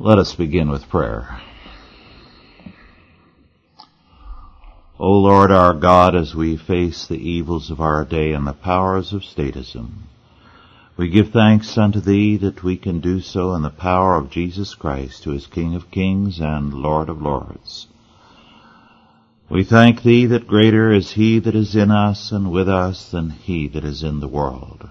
Let us begin with prayer. O Lord our God, as we face the evils of our day and the powers of statism, we give thanks unto Thee that we can do so in the power of Jesus Christ, who is King of kings and Lord of lords. We thank Thee that greater is He that is in us and with us than He that is in the world.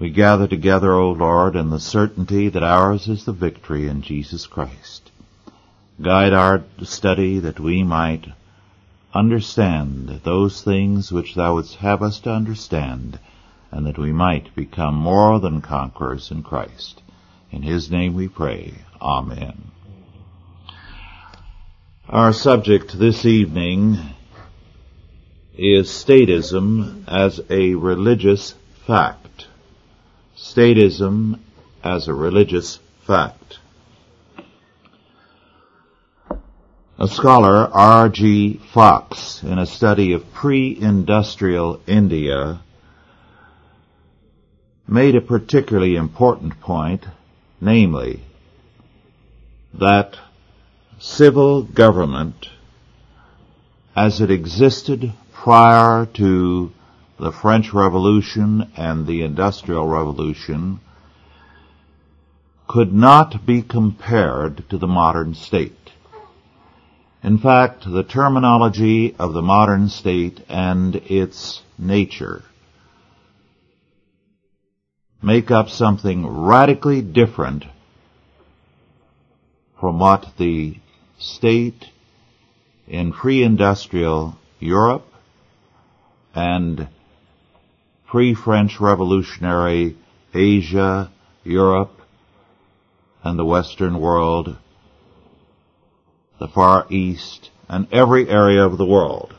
We gather together, O Lord, in the certainty that ours is the victory in Jesus Christ. Guide our study that we might understand those things which Thou wouldst have us to understand, and that we might become more than conquerors in Christ. In His name we pray. Amen. Our subject this evening is statism as a religious fact statism as a religious fact. A scholar, R.G. Fox, in a study of pre-industrial India, made a particularly important point, namely, that civil government, as it existed prior to the French Revolution and the Industrial Revolution could not be compared to the modern state. In fact, the terminology of the modern state and its nature make up something radically different from what the state in pre-industrial Europe and pre-French revolutionary Asia, Europe, and the Western world, the Far East, and every area of the world.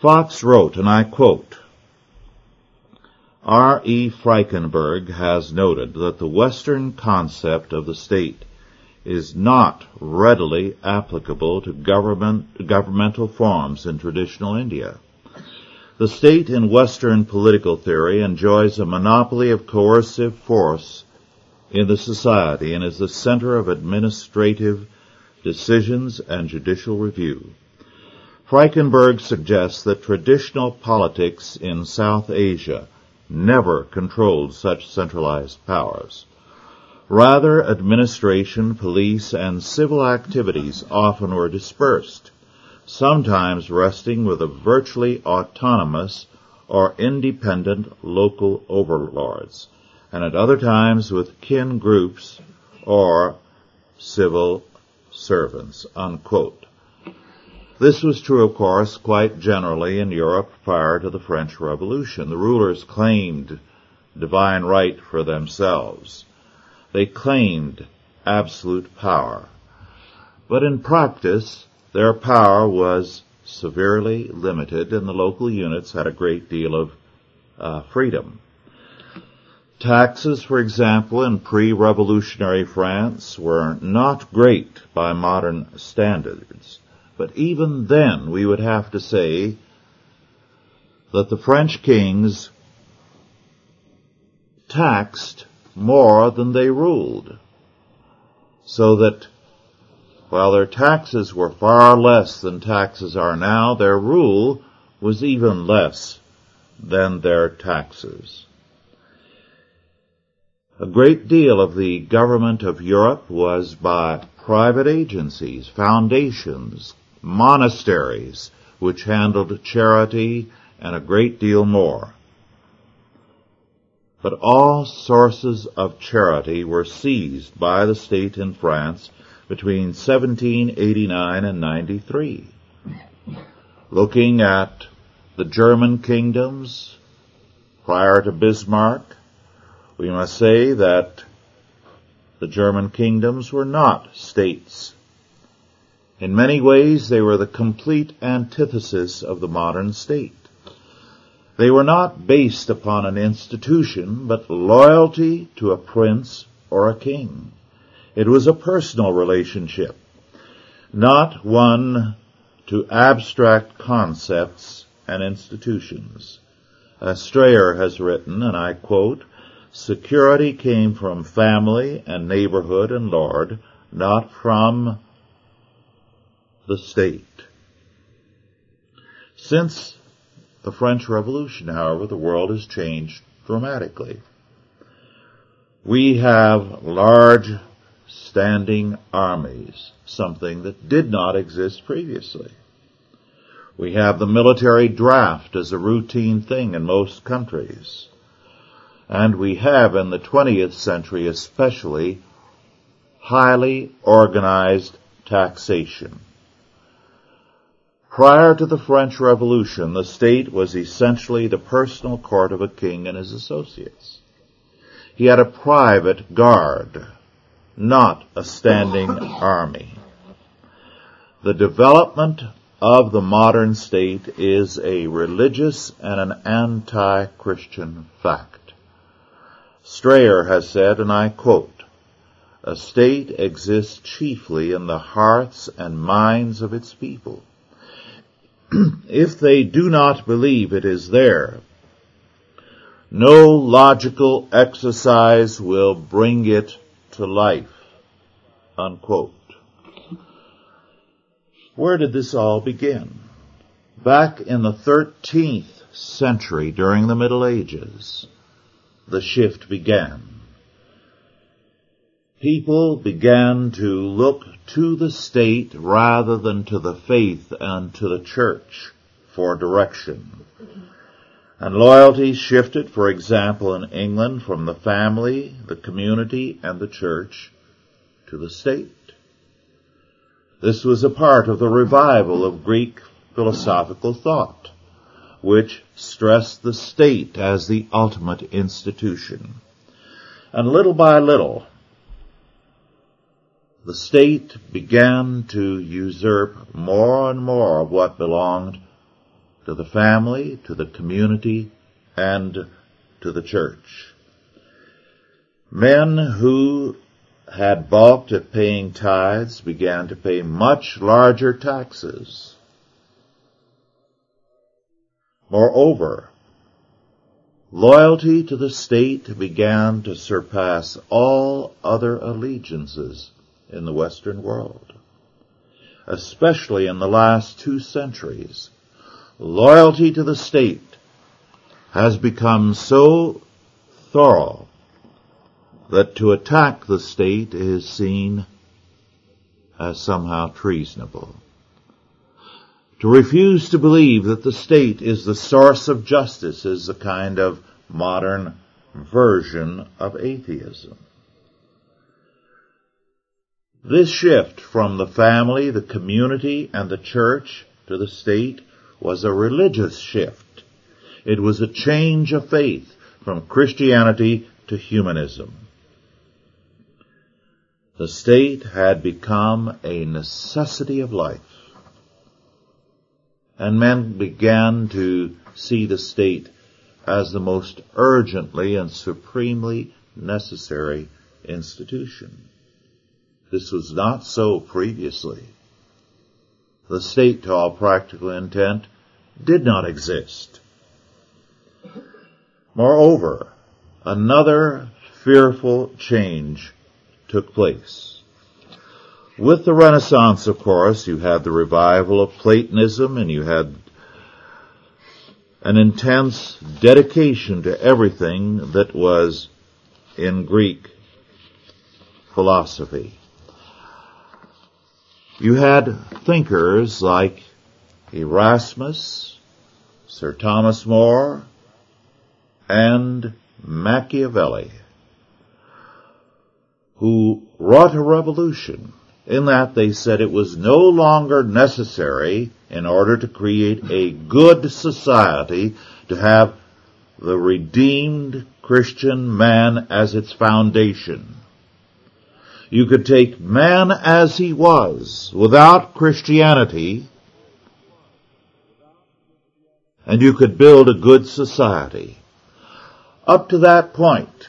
Fox wrote, and I quote, R. E. Frykenberg has noted that the Western concept of the state is not readily applicable to government, governmental forms in traditional India. The state in Western political theory enjoys a monopoly of coercive force in the society and is the center of administrative decisions and judicial review. Frykenberg suggests that traditional politics in South Asia never controlled such centralized powers. Rather, administration, police, and civil activities often were dispersed sometimes resting with a virtually autonomous or independent local overlords, and at other times with kin groups or civil servants. Unquote. This was true, of course, quite generally in Europe prior to the French Revolution. The rulers claimed divine right for themselves. They claimed absolute power. But in practice, their power was severely limited and the local units had a great deal of uh, freedom. Taxes, for example, in pre-revolutionary France were not great by modern standards. But even then, we would have to say that the French kings taxed more than they ruled. So that while their taxes were far less than taxes are now, their rule was even less than their taxes. A great deal of the government of Europe was by private agencies, foundations, monasteries, which handled charity and a great deal more. But all sources of charity were seized by the state in France between 1789 and 93. Looking at the German kingdoms prior to Bismarck, we must say that the German kingdoms were not states. In many ways, they were the complete antithesis of the modern state. They were not based upon an institution, but loyalty to a prince or a king. It was a personal relationship, not one to abstract concepts and institutions. As Strayer has written, and I quote, Security came from family and neighborhood and lord, not from the state. Since the French Revolution, however, the world has changed dramatically. We have large standing armies, something that did not exist previously. We have the military draft as a routine thing in most countries. And we have in the 20th century especially highly organized taxation. Prior to the French Revolution, the state was essentially the personal court of a king and his associates. He had a private guard, not a standing army. The development of the modern state is a religious and an anti-Christian fact. Strayer has said, and I quote, a state exists chiefly in the hearts and minds of its people if they do not believe it is there, no logical exercise will bring it to life. Unquote. Where did this all begin? Back in the 13th century during the Middle Ages, the shift began. People began to look to the state rather than to the faith and to the church for direction. And loyalty shifted, for example, in England from the family, the community, and the church to the state. This was a part of the revival of Greek philosophical thought, which stressed the state as the ultimate institution. And little by little, the state began to usurp more and more of what belonged to the family, to the community, and to the church. Men who had balked at paying tithes began to pay much larger taxes. Moreover, loyalty to the state began to surpass all other allegiances in the Western world. Especially in the last two centuries, loyalty to the state has become so thorough that to attack the state is seen as somehow treasonable. To refuse to believe that the state is the source of justice is a kind of modern version of atheism. This shift from the family, the community, and the church to the state was a religious shift. It was a change of faith from Christianity to humanism. The state had become a necessity of life. And men began to see the state as the most urgently and supremely necessary institution. This was not so previously. The state, to all practical intent, did not exist. Moreover, another fearful change took place. With the Renaissance, of course, you had the revival of Platonism and you had an intense dedication to everything that was in Greek philosophy. You had thinkers like Erasmus, Sir Thomas More, and Machiavelli, who wrought a revolution in that they said it was no longer necessary in order to create a good society to have the redeemed Christian man as its foundation. You could take man as he was without Christianity and you could build a good society. Up to that point,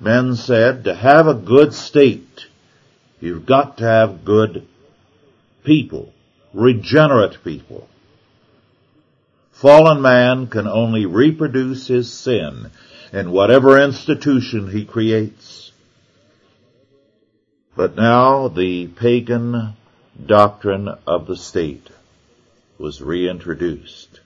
men said to have a good state, you've got to have good people, regenerate people. Fallen man can only reproduce his sin in whatever institution he creates. But now the pagan doctrine of the state was reintroduced.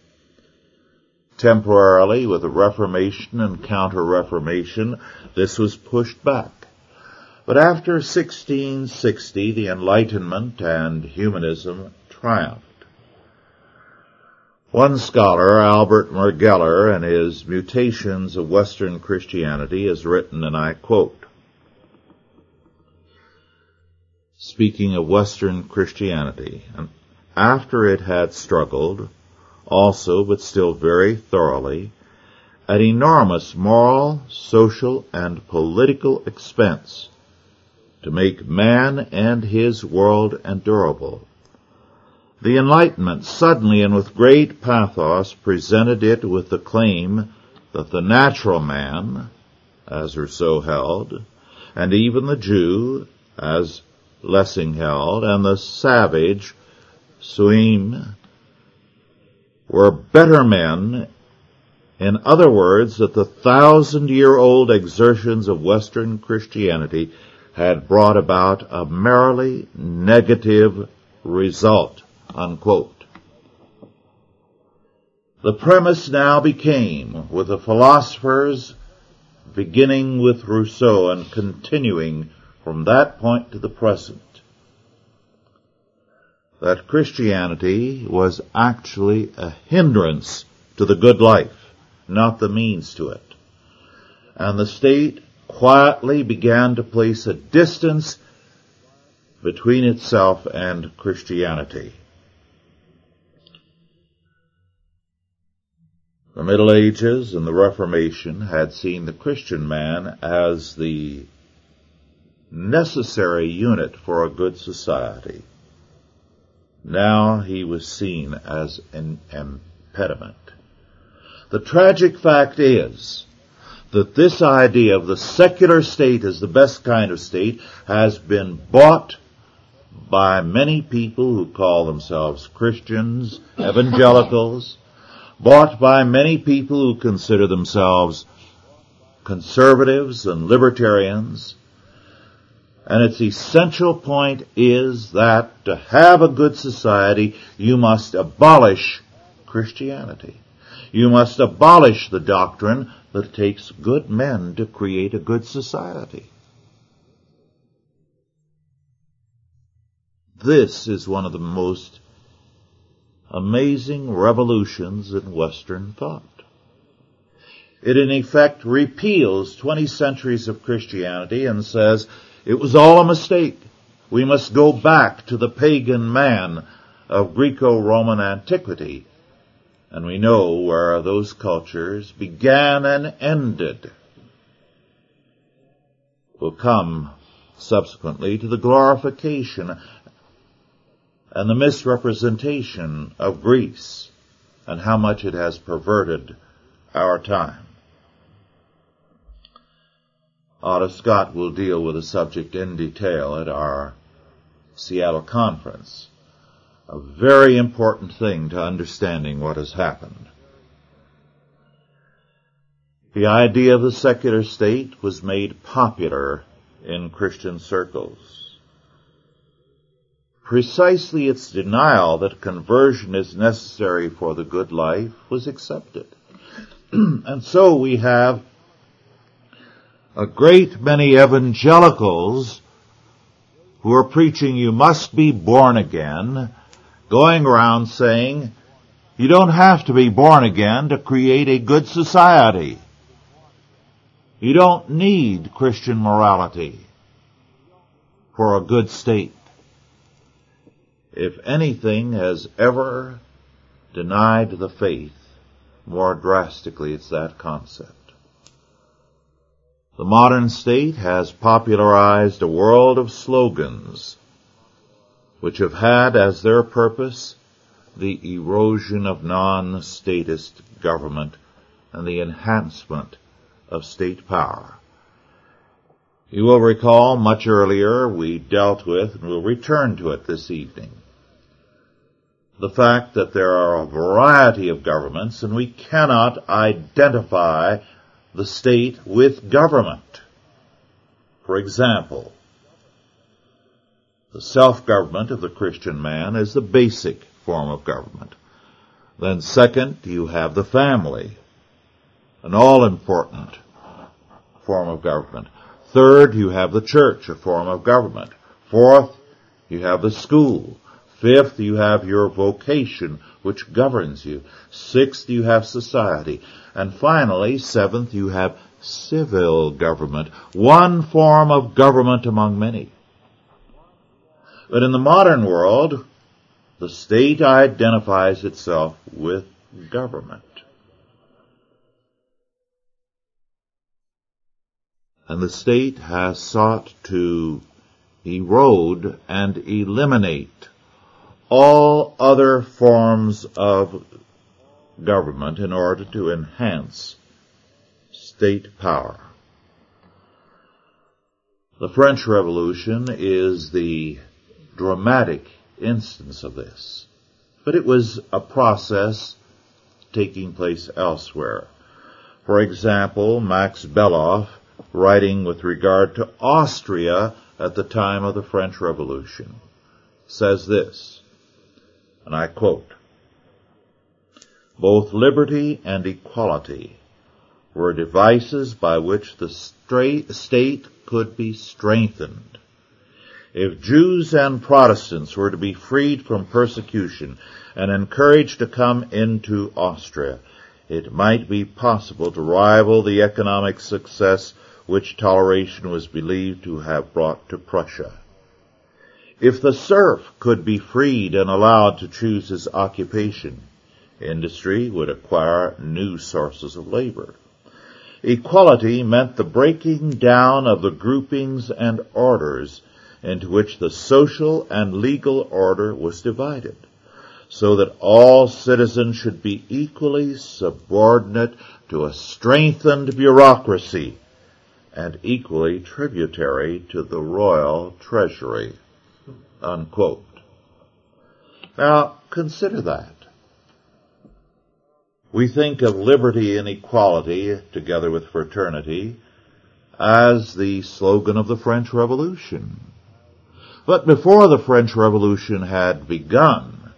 Temporarily, with the Reformation and Counter-Reformation, this was pushed back. But after 1660, the Enlightenment and humanism triumphed. One scholar, Albert Mirgeler, in his Mutations of Western Christianity, has written, and I quote, speaking of Western Christianity, after it had struggled, also, but still very thoroughly, at enormous moral, social, and political expense to make man and his world endurable, the Enlightenment suddenly and with great pathos presented it with the claim that the natural man, as Rousseau held, and even the Jew, as Lessing held, and the savage, Suim, were better men, in other words, that the thousand-year-old exertions of Western Christianity had brought about a merely negative result. Unquote. The premise now became, with the philosophers beginning with Rousseau and continuing from that point to the present, that Christianity was actually a hindrance to the good life, not the means to it. And the state quietly began to place a distance between itself and Christianity. The Middle Ages and the Reformation had seen the Christian man as the necessary unit for a good society. Now he was seen as an impediment. The tragic fact is that this idea of the secular state as the best kind of state has been bought by many people who call themselves Christians, evangelicals, bought by many people who consider themselves conservatives and libertarians. And its essential point is that to have a good society, you must abolish Christianity. You must abolish the doctrine that it takes good men to create a good society. This is one of the most amazing revolutions in Western thought. It in effect repeals 20 centuries of Christianity and says it was all a mistake. We must go back to the pagan man of Greco-Roman antiquity. And we know where those cultures began and ended. We'll come subsequently to the glorification and the misrepresentation of Greece and how much it has perverted our time. Otto Scott will deal with the subject in detail at our Seattle conference. A very important thing to understanding what has happened. The idea of the secular state was made popular in Christian circles precisely its denial that conversion is necessary for the good life was accepted. and so we have a great many evangelicals who are preaching you must be born again, going around saying you don't have to be born again to create a good society. You don't need Christian morality for a good state if anything has ever denied the faith, more drastically it's that concept. The modern state has popularized a world of slogans which have had as their purpose the erosion of non-statist government and the enhancement of state power. You will recall much earlier we dealt with, and we'll return to it this evening, the fact that there are a variety of governments and we cannot identify the state with government. For example, the self-government of the Christian man is the basic form of government. Then second, you have the family, an all-important form of government. Third, you have the church, a form of government. Fourth, you have the school. Fifth, you have your vocation, which governs you. Sixth, you have society. And finally, seventh, you have civil government, one form of government among many. But in the modern world, the state identifies itself with government. And the state has sought to erode and eliminate all other forms of government in order to enhance state power. The French Revolution is the dramatic instance of this. But it was a process taking place elsewhere. For example, Max Beloff, writing with regard to Austria at the time of the French Revolution, says this, and I quote, both liberty and equality were devices by which the state could be strengthened if Jews and Protestants were to be freed from persecution and encouraged to come into Austria, it might be possible to rival the economic success which toleration was believed to have brought to Prussia. If the serf could be freed and allowed to choose his occupation, industry would acquire new sources of labor. Equality meant the breaking down of the groupings and orders into which the social and legal order was divided, so that all citizens should be equally subordinate to a strengthened bureaucracy and equally tributary to the royal treasury. Unquote. Now, consider that. We think of liberty and equality, together with fraternity, as the slogan of the French Revolution. But before the French Revolution had begun,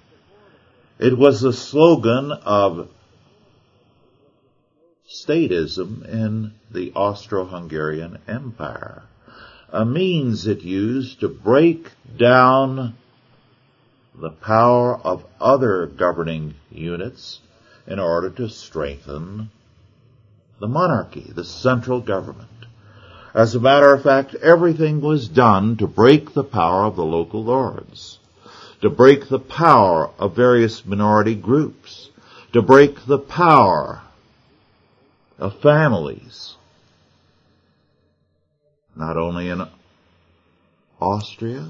it was the slogan of statism in the Austro-Hungarian Empire, a means it used to break down the power of other governing units in order to strengthen the monarchy, the central government. As a matter of fact, everything was done to break the power of the local lords, to break the power of various minority groups, to break the power of families. Not only in Austria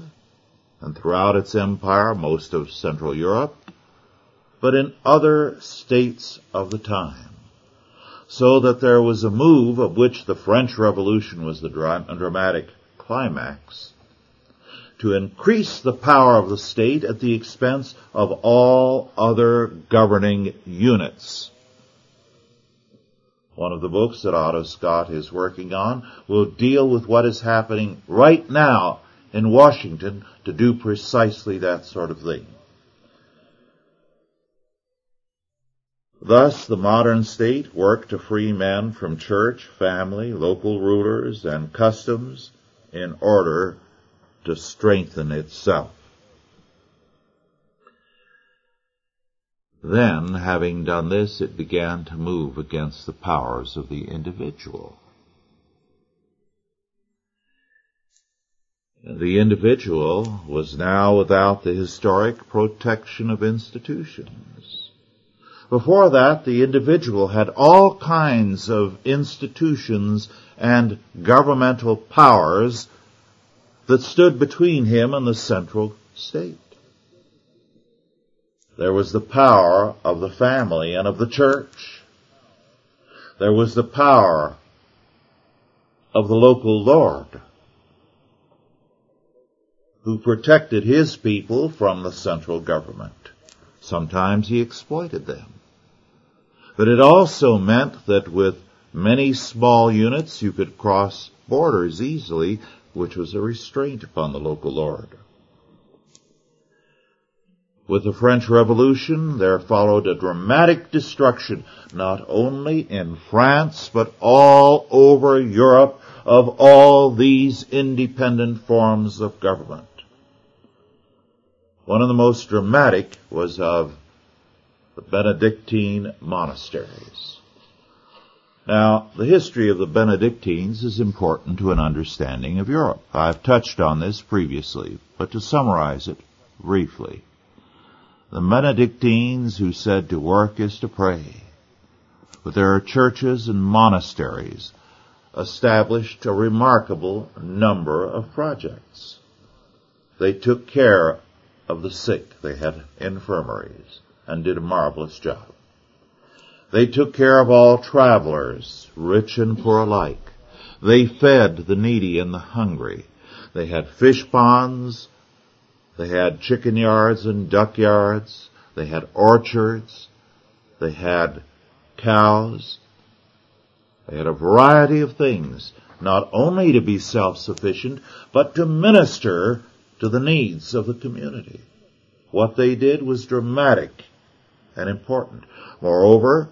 and throughout its empire, most of Central Europe, but in other states of the time so that there was a move of which the French Revolution was the dramatic climax to increase the power of the state at the expense of all other governing units. One of the books that Otto Scott is working on will deal with what is happening right now in Washington to do precisely that sort of thing. Thus, the modern state worked to free men from church, family, local rulers, and customs in order to strengthen itself. Then, having done this, it began to move against the powers of the individual. The individual was now without the historic protection of institutions. Before that, the individual had all kinds of institutions and governmental powers that stood between him and the central state. There was the power of the family and of the church. There was the power of the local lord who protected his people from the central government. Sometimes he exploited them. But it also meant that with many small units, you could cross borders easily, which was a restraint upon the local lord. With the French Revolution, there followed a dramatic destruction, not only in France, but all over Europe, of all these independent forms of government. One of the most dramatic was of the Benedictine monasteries. Now, the history of the Benedictines is important to an understanding of Europe. I've touched on this previously, but to summarize it briefly. The Benedictines who said to work is to pray, with their churches and monasteries, established a remarkable number of projects. They took care of the sick. They had infirmaries and did a marvelous job. They took care of all travelers, rich and poor alike. They fed the needy and the hungry. They had fish ponds they had chicken yards and duck yards. They had orchards. They had cows. They had a variety of things, not only to be self-sufficient, but to minister to the needs of the community. What they did was dramatic and important. Moreover,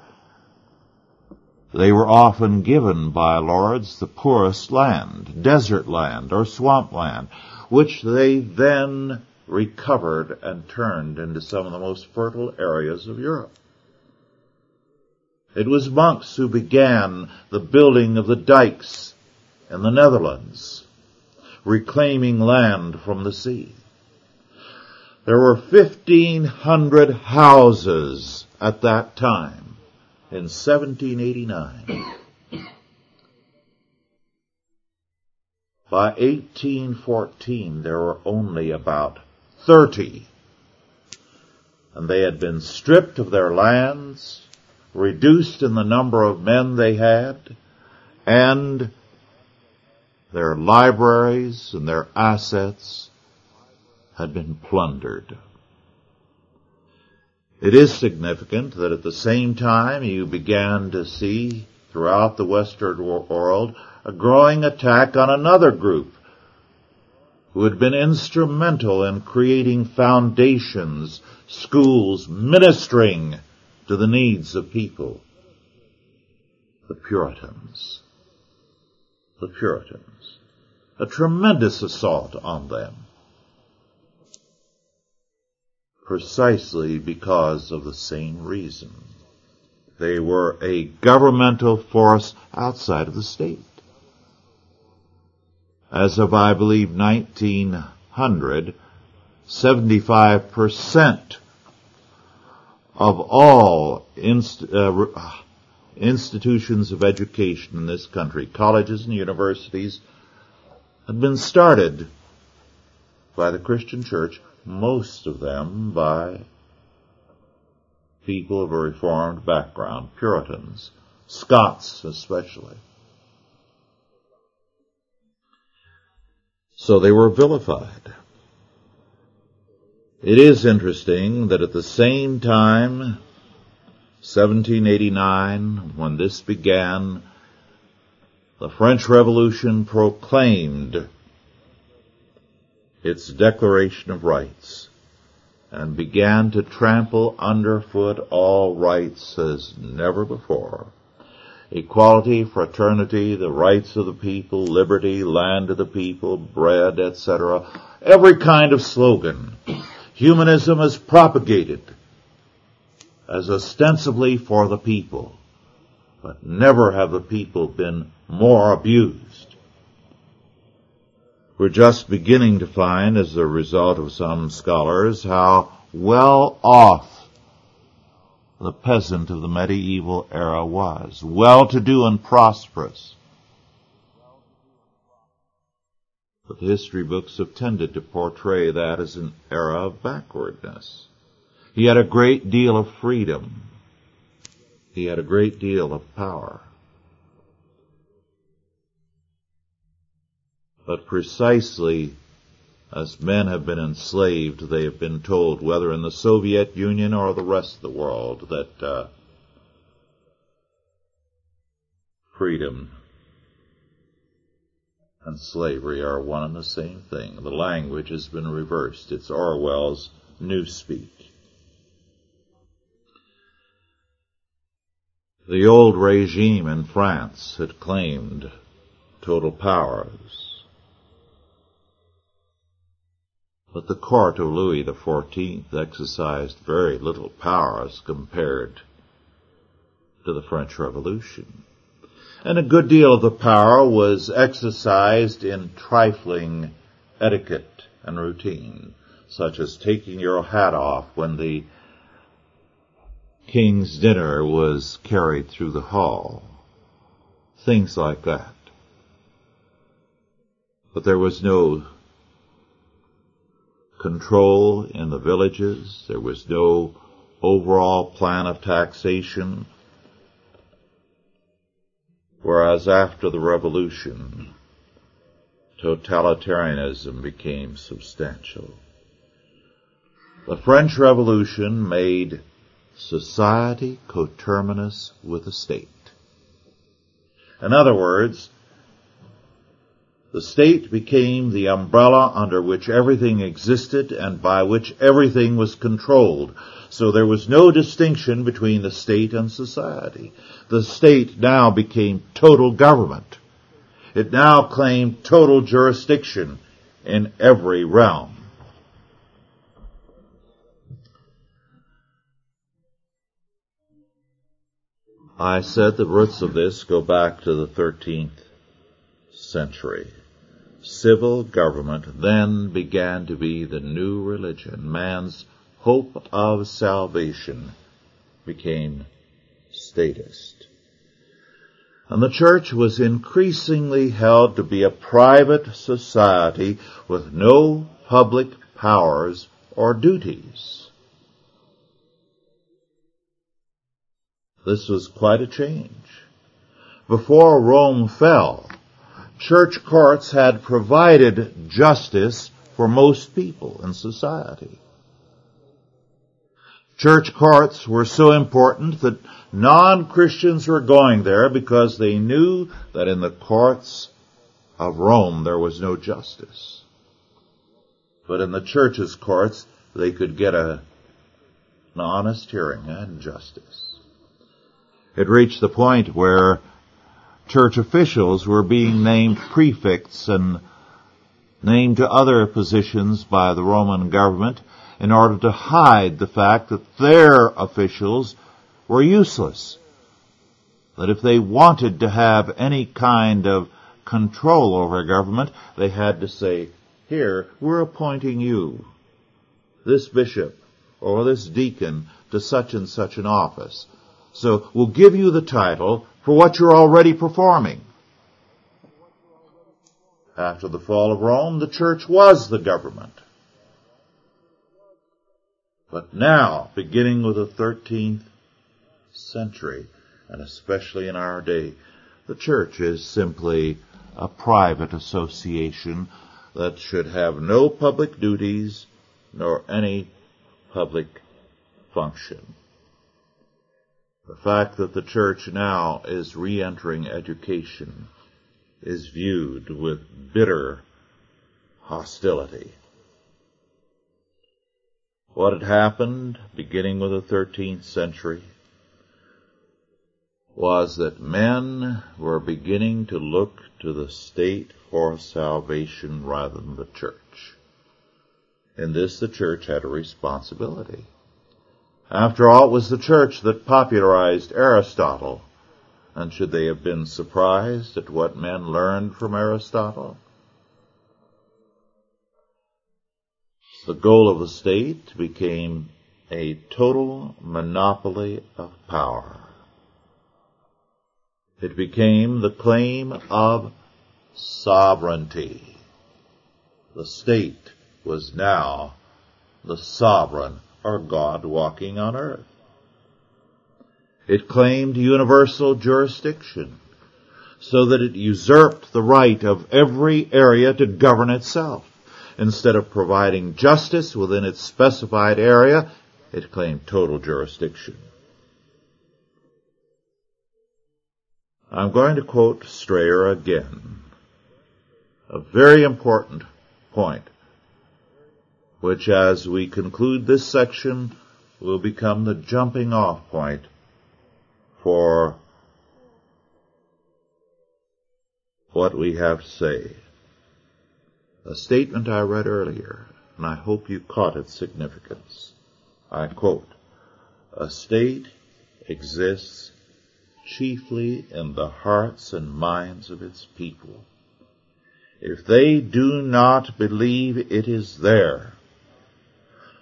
they were often given by lords the poorest land, desert land or swamp land, which they then recovered and turned into some of the most fertile areas of Europe. It was monks who began the building of the dikes in the Netherlands, reclaiming land from the sea. There were 1500 houses at that time in 1789. By 1814 there were only about thirty. And they had been stripped of their lands, reduced in the number of men they had, and their libraries and their assets had been plundered. It is significant that at the same time you began to see throughout the Western world a growing attack on another group who had been instrumental in creating foundations, schools, ministering to the needs of people. The Puritans. The Puritans. A tremendous assault on them. Precisely because of the same reason. They were a governmental force outside of the state as of, I believe, 1900, 75% of all inst- uh, institutions of education in this country, colleges and universities, had been started by the Christian church, most of them by people of a reformed background, Puritans, Scots especially. So they were vilified. It is interesting that at the same time, 1789, when this began, the French Revolution proclaimed its Declaration of Rights and began to trample underfoot all rights as never before equality, fraternity, the rights of the people, liberty, land of the people, bread, etc. Every kind of slogan. Humanism is propagated as ostensibly for the people, but never have the people been more abused. We're just beginning to find, as a result of some scholars, how well off the peasant of the medieval era was, well-to-do and prosperous. But history books have tended to portray that as an era of backwardness. He had a great deal of freedom. He had a great deal of power. But precisely as men have been enslaved, they have been told, whether in the Soviet Union or the rest of the world, that uh, freedom and slavery are one and the same thing. The language has been reversed. It's Orwell's Newspeak. The old regime in France had claimed total powers. But the court of Louis XIV exercised very little powers compared to the French Revolution. And a good deal of the power was exercised in trifling etiquette and routine, such as taking your hat off when the king's dinner was carried through the hall. Things like that. But there was no control in the villages. There was no overall plan of taxation. Whereas after the revolution, totalitarianism became substantial. The French Revolution made society coterminous with the state. In other words, the state became the umbrella under which everything existed and by which everything was controlled. So there was no distinction between the state and society. The state now became total government. It now claimed total jurisdiction in every realm. I said the roots of this go back to the 13th century. Civil government then began to be the new religion. Man's hope of salvation became statist. And the church was increasingly held to be a private society with no public powers or duties. This was quite a change. Before Rome fell, church courts had provided justice for most people in society. Church courts were so important that non-Christians were going there because they knew that in the courts of Rome there was no justice. But in the church's courts they could get a, an honest hearing and justice. It reached the point where church officials were being named prefects and named to other positions by the Roman government in order to hide the fact that their officials were useless. That if they wanted to have any kind of control over government, they had to say, here, we're appointing you, this bishop or this deacon to such and such an office. So we'll give you the title for what you're already performing. After the fall of Rome, the church was the government. But now, beginning with the 13th century, and especially in our day, the church is simply a private association that should have no public duties nor any public function. The fact that the church now is re-entering education is viewed with bitter hostility. What had happened, beginning with the 13th century, was that men were beginning to look to the state for salvation rather than the church. In this, the church had a responsibility. After all, it was the church that popularized Aristotle. And should they have been surprised at what men learned from Aristotle? The goal of the state became a total monopoly of power. It became the claim of sovereignty. The state was now the sovereign or God walking on earth. It claimed universal jurisdiction so that it usurped the right of every area to govern itself. Instead of providing justice within its specified area, it claimed total jurisdiction. I'm going to quote Strayer again. A very important point, which as we conclude this section will become the jumping off point for what we have to say. A statement I read earlier, and I hope you caught its significance. I quote, A state exists chiefly in the hearts and minds of its people. If they do not believe it is there,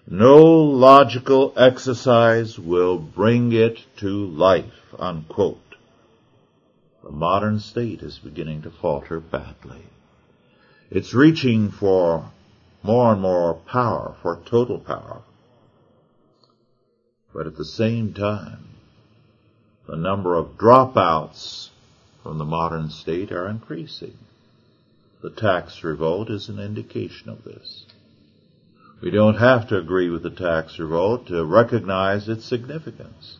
no logical exercise will bring it to life, unquote. The modern state is beginning to falter badly. It's reaching for more and more power, for total power. But at the same time, the number of dropouts from the modern state are increasing. The tax revolt is an indication of this. We don't have to agree with the tax revolt to recognize its significance.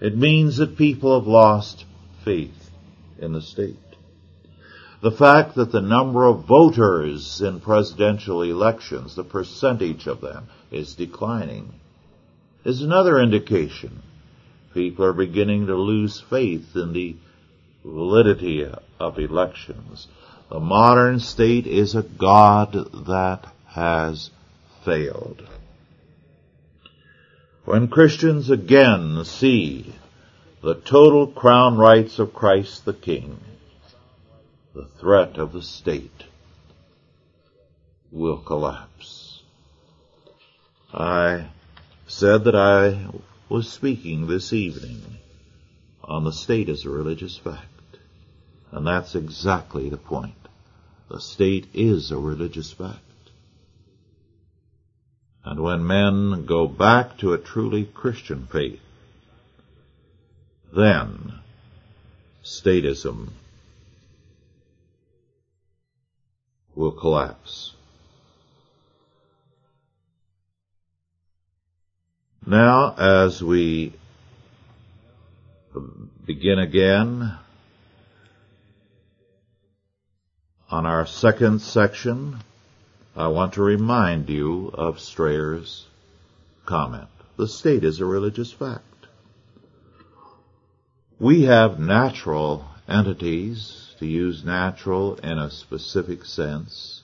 It means that people have lost faith in the state. The fact that the number of voters in presidential elections, the percentage of them, is declining is another indication. People are beginning to lose faith in the validity of elections. The modern state is a God that has failed. When Christians again see the total crown rights of Christ the King, the threat of the state will collapse. I said that I was speaking this evening on the state as a religious fact. And that's exactly the point. The state is a religious fact. And when men go back to a truly Christian faith, then statism will collapse. Now, as we begin again on our second section, I want to remind you of Strayer's comment. The state is a religious fact. We have natural entities, to use natural in a specific sense,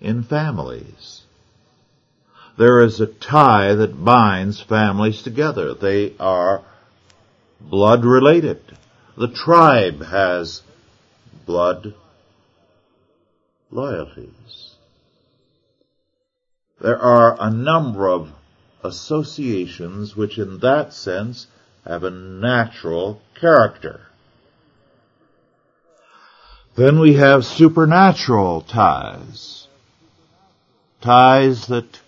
in families. There is a tie that binds families together. They are blood related. The tribe has blood loyalties. There are a number of associations which in that sense have a natural character. Then we have supernatural ties. Ties that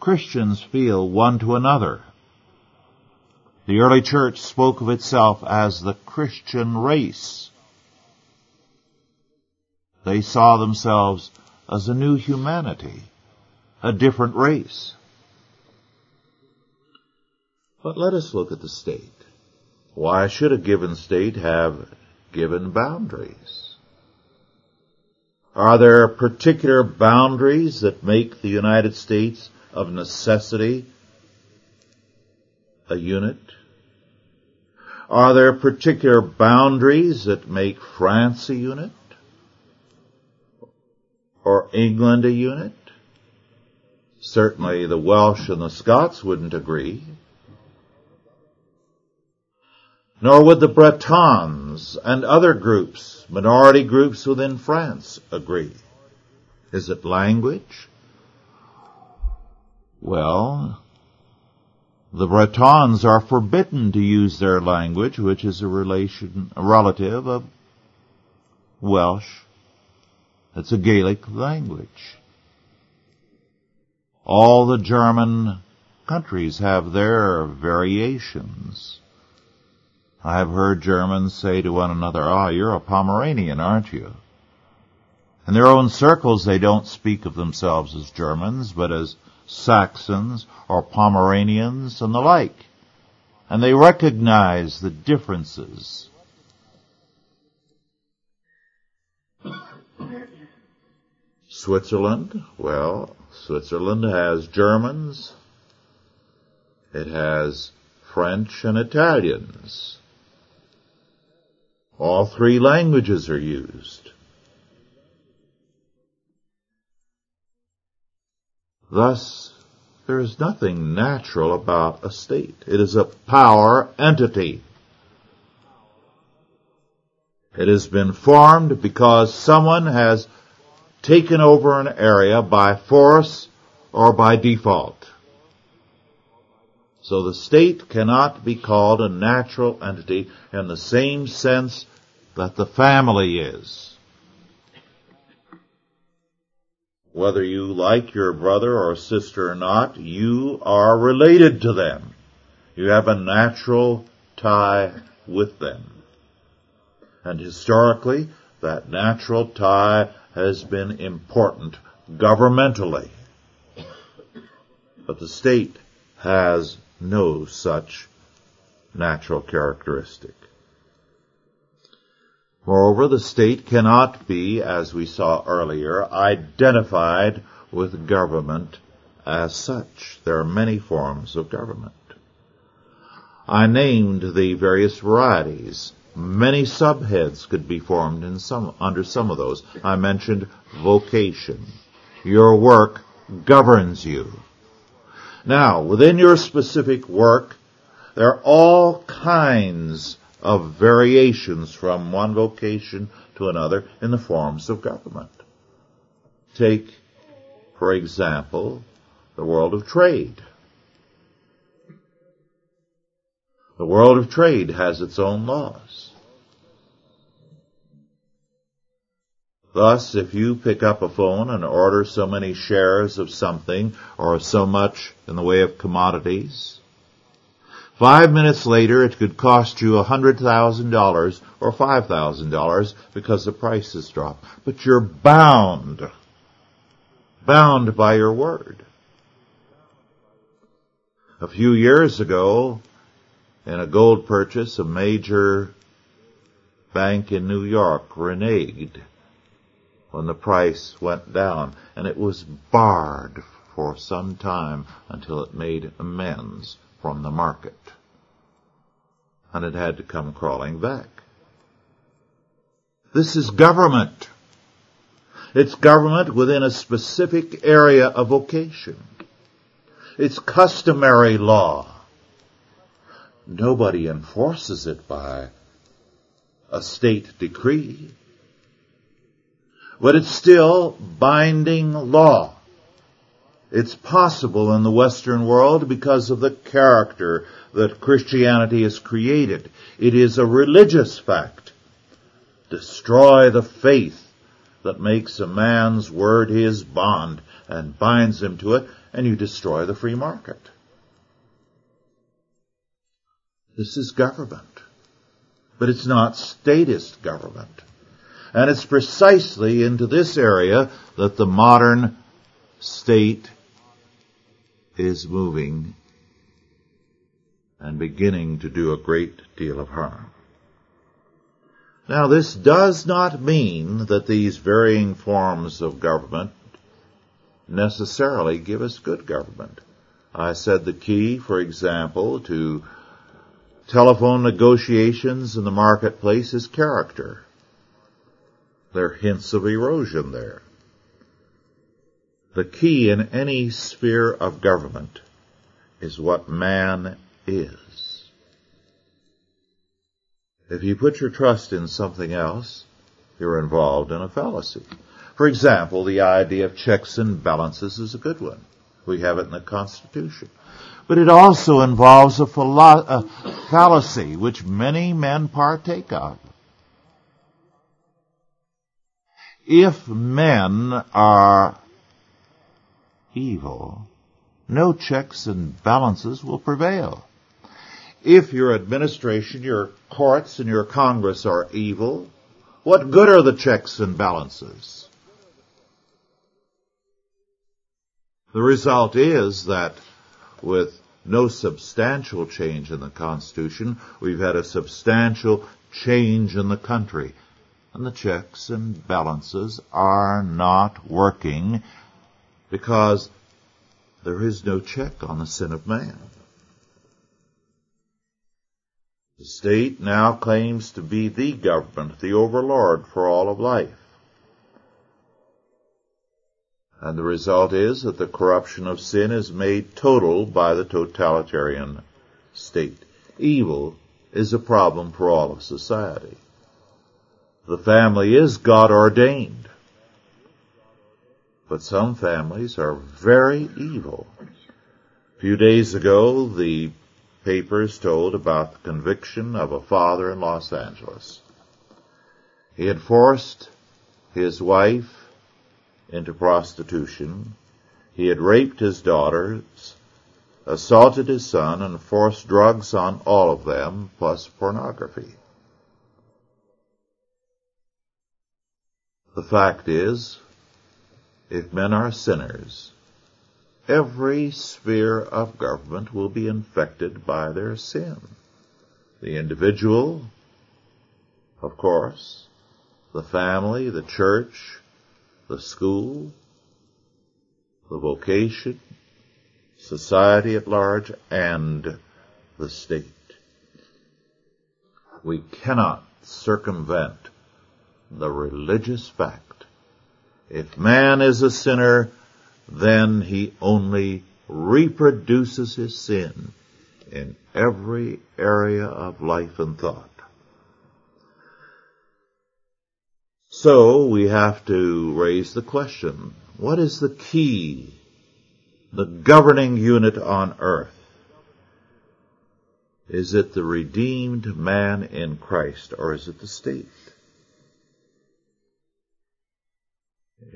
Christians feel one to another. The early church spoke of itself as the Christian race. They saw themselves as a new humanity a different race. But let us look at the state. Why should a given state have given boundaries? Are there particular boundaries that make the United States of necessity a unit? Are there particular boundaries that make France a unit? Or England a unit? Certainly the Welsh and the Scots wouldn't agree. Nor would the Bretons and other groups, minority groups within France, agree. Is it language? Well, the Bretons are forbidden to use their language, which is a relation, a relative of Welsh. It's a Gaelic language. All the German countries have their variations. I have heard Germans say to one another, ah, you're a Pomeranian, aren't you? In their own circles, they don't speak of themselves as Germans, but as Saxons or Pomeranians and the like. And they recognize the differences. Switzerland, well, Switzerland has Germans, it has French and Italians. All three languages are used. Thus, there is nothing natural about a state. It is a power entity. It has been formed because someone has taken over an area by force or by default. So the state cannot be called a natural entity in the same sense that the family is. Whether you like your brother or sister or not, you are related to them. You have a natural tie with them. And historically, that natural tie has been important governmentally. But the state has no such natural characteristic. Moreover, the state cannot be, as we saw earlier, identified with government as such. There are many forms of government. I named the various varieties. Many subheads could be formed in some, under some of those. I mentioned vocation. Your work governs you. Now, within your specific work, there are all kinds of variations from one vocation to another in the forms of government. Take, for example, the world of trade. The world of trade has its own laws. Thus, if you pick up a phone and order so many shares of something or so much in the way of commodities, five minutes later it could cost you $100,000 or $5,000 because the price has dropped. But you're bound, bound by your word. A few years ago, in a gold purchase, a major bank in New York reneged when the price went down, and it was barred for some time until it made amends from the market. And it had to come crawling back. This is government. It's government within a specific area of vocation. It's customary law. Nobody enforces it by a state decree but it's still binding law. It's possible in the Western world because of the character that Christianity has created. It is a religious fact. Destroy the faith that makes a man's word his bond and binds him to it, and you destroy the free market. This is government. But it's not statist government. And it's precisely into this area that the modern state is moving and beginning to do a great deal of harm. Now this does not mean that these varying forms of government necessarily give us good government. I said the key, for example, to telephone negotiations in the marketplace is character. There are hints of erosion there. The key in any sphere of government is what man is. If you put your trust in something else, you're involved in a fallacy. For example, the idea of checks and balances is a good one. We have it in the Constitution. But it also involves a, a fallacy which many men partake of. If men are evil, no checks and balances will prevail. If your administration, your courts, and your Congress are evil, what good are the checks and balances? The result is that with no substantial change in the Constitution, we've had a substantial change in the country and the checks and balances are not working because there is no check on the sin of man. The state now claims to be the government, the overlord for all of life. And the result is that the corruption of sin is made total by the totalitarian state. Evil is a problem for all of society. The family is God ordained. But some families are very evil. A few days ago, the papers told about the conviction of a father in Los Angeles. He had forced his wife into prostitution. He had raped his daughters, assaulted his son, and forced drugs on all of them, plus pornography. The fact is, if men are sinners, every sphere of government will be infected by their sin. The individual, of course, the family, the church, the school, the vocation, society at large, and the state. We cannot circumvent the religious fact. If man is a sinner, then he only reproduces his sin in every area of life and thought. So we have to raise the question, what is the key, the governing unit on earth? Is it the redeemed man in Christ or is it the state?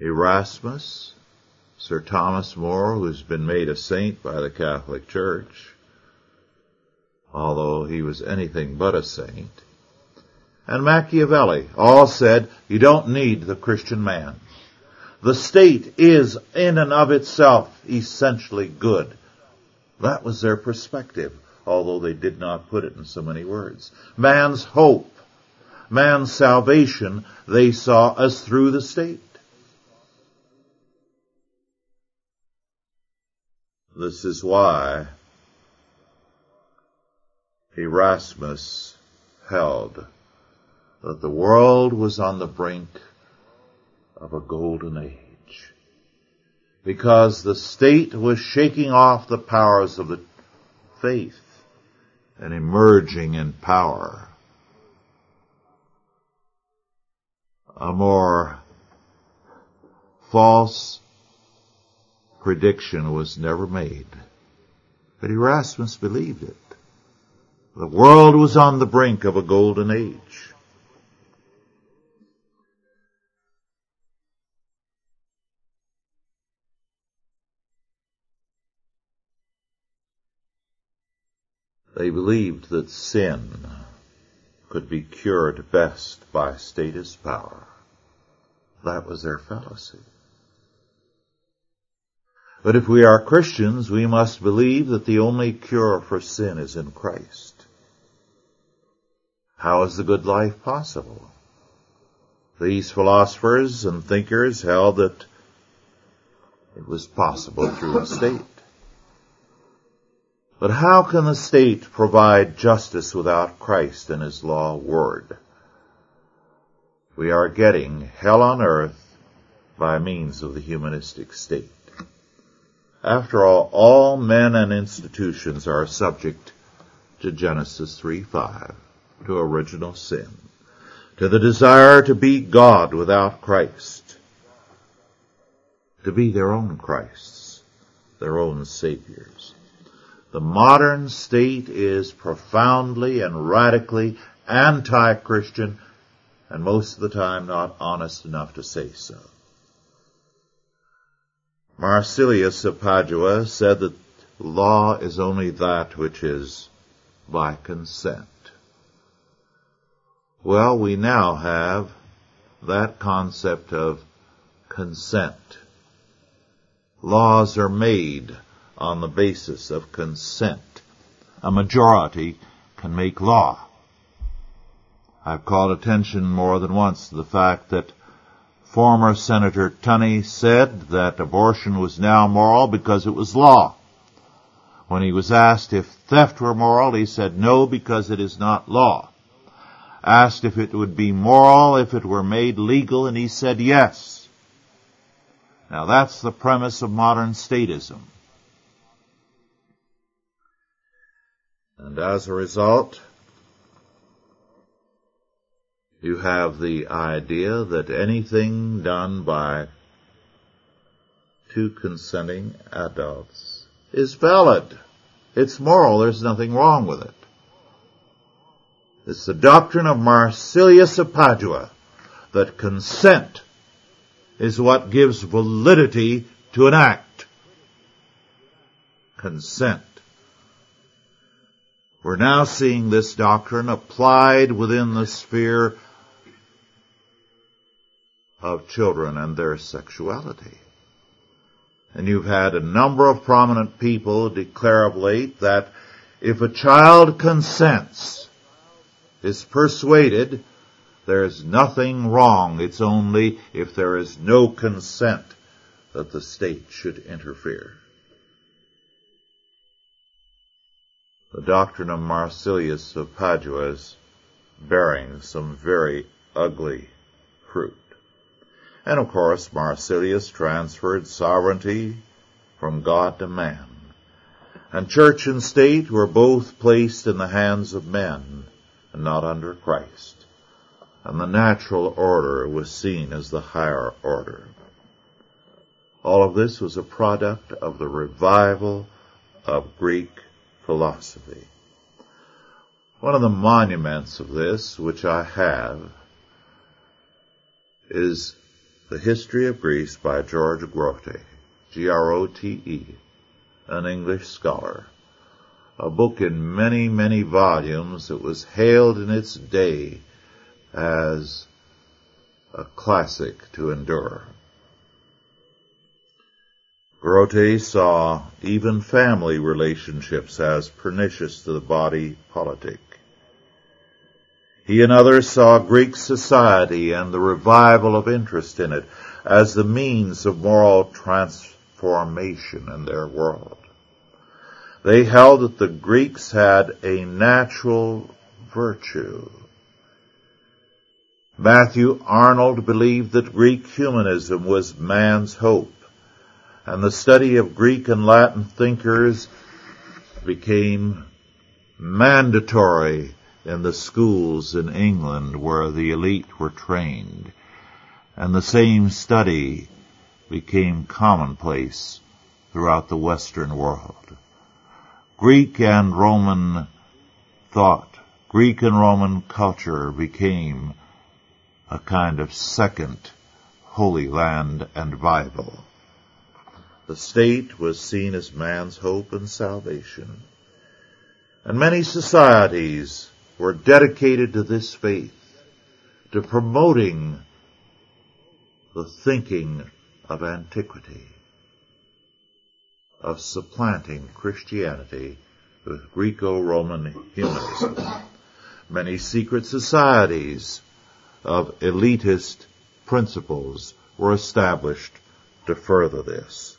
Erasmus Sir Thomas More, who's been made a saint by the Catholic Church, although he was anything but a saint, and Machiavelli all said you don't need the Christian man. The state is in and of itself essentially good. That was their perspective, although they did not put it in so many words. Man's hope, man's salvation, they saw as through the state. This is why Erasmus held that the world was on the brink of a golden age. Because the state was shaking off the powers of the faith and emerging in power. A more false prediction was never made. But Erasmus believed it. The world was on the brink of a golden age. They believed that sin could be cured best by statist power. That was their fallacy. But if we are Christians, we must believe that the only cure for sin is in Christ. How is the good life possible? These philosophers and thinkers held that it was possible through the state. But how can the state provide justice without Christ and His law word? We are getting hell on earth by means of the humanistic state. After all, all men and institutions are subject to Genesis 3:5, to original sin, to the desire to be God without Christ, to be their own Christs, their own saviors. The modern state is profoundly and radically anti-Christian and most of the time not honest enough to say so. Marsilius of Padua said that law is only that which is by consent. Well, we now have that concept of consent. Laws are made on the basis of consent. A majority can make law. I've called attention more than once to the fact that former Senator Tunney said that abortion was now moral because it was law. When he was asked if theft were moral, he said no because it is not law. Asked if it would be moral if it were made legal, and he said yes. Now that's the premise of modern statism. And as a result, you have the idea that anything done by two consenting adults is valid. It's moral. There's nothing wrong with it. It's the doctrine of Marsilius of Padua that consent is what gives validity to an act. Consent. We're now seeing this doctrine applied within the sphere of children and their sexuality. And you've had a number of prominent people declare of late that if a child consents, is persuaded, there's nothing wrong. It's only if there is no consent that the state should interfere. The doctrine of Marsilius of Padua is bearing some very ugly fruit. And of course, Marsilius transferred sovereignty from God to man. And church and state were both placed in the hands of men and not under Christ. And the natural order was seen as the higher order. All of this was a product of the revival of Greek philosophy. One of the monuments of this, which I have, is the History of Greece by George Grote, G-R-O-T-E, an English scholar. A book in many, many volumes that was hailed in its day as a classic to endure. Grote saw even family relationships as pernicious to the body politic. He and others saw Greek society and the revival of interest in it as the means of moral transformation in their world. They held that the Greeks had a natural virtue. Matthew Arnold believed that Greek humanism was man's hope, and the study of Greek and Latin thinkers became mandatory in the schools in England where the elite were trained, and the same study became commonplace throughout the Western world. Greek and Roman thought, Greek and Roman culture became a kind of second Holy Land and Bible. The state was seen as man's hope and salvation. And many societies were dedicated to this faith, to promoting the thinking of antiquity, of supplanting Christianity with Greco-Roman humanism. Many secret societies of elitist principles were established to further this.